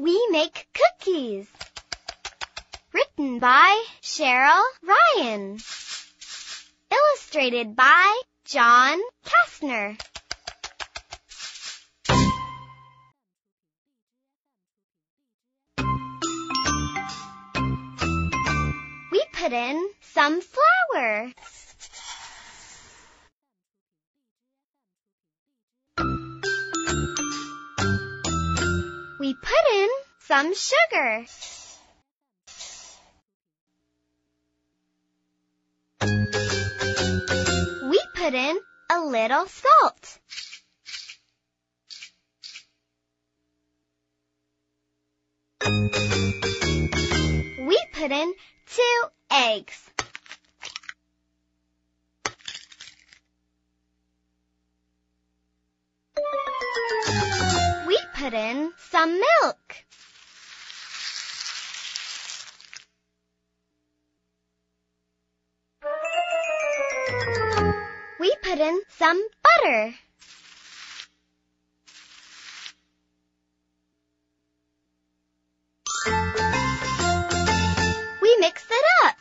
We make cookies. Written by Cheryl Ryan. Illustrated by John Kastner. We put in some flour. Some sugar. We put in a little salt. We put in two eggs. We put in some milk. Put in some butter. We mix it up.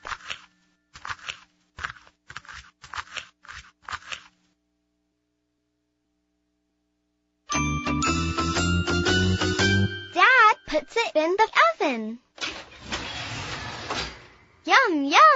Dad puts it in the oven. Yum, yum.